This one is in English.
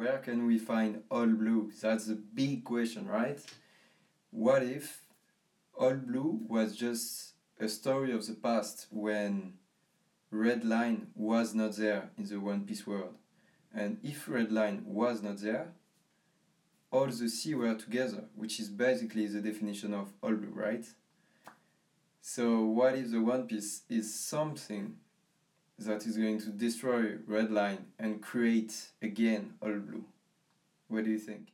where can we find all blue? That's the big question, right? What if all blue was just a story of the past when red line was not there in the One Piece world? And if red line was not there, all the sea were together, which is basically the definition of all blue, right? So what if the One Piece is something that is going to destroy red line and create again all blue? What do you think?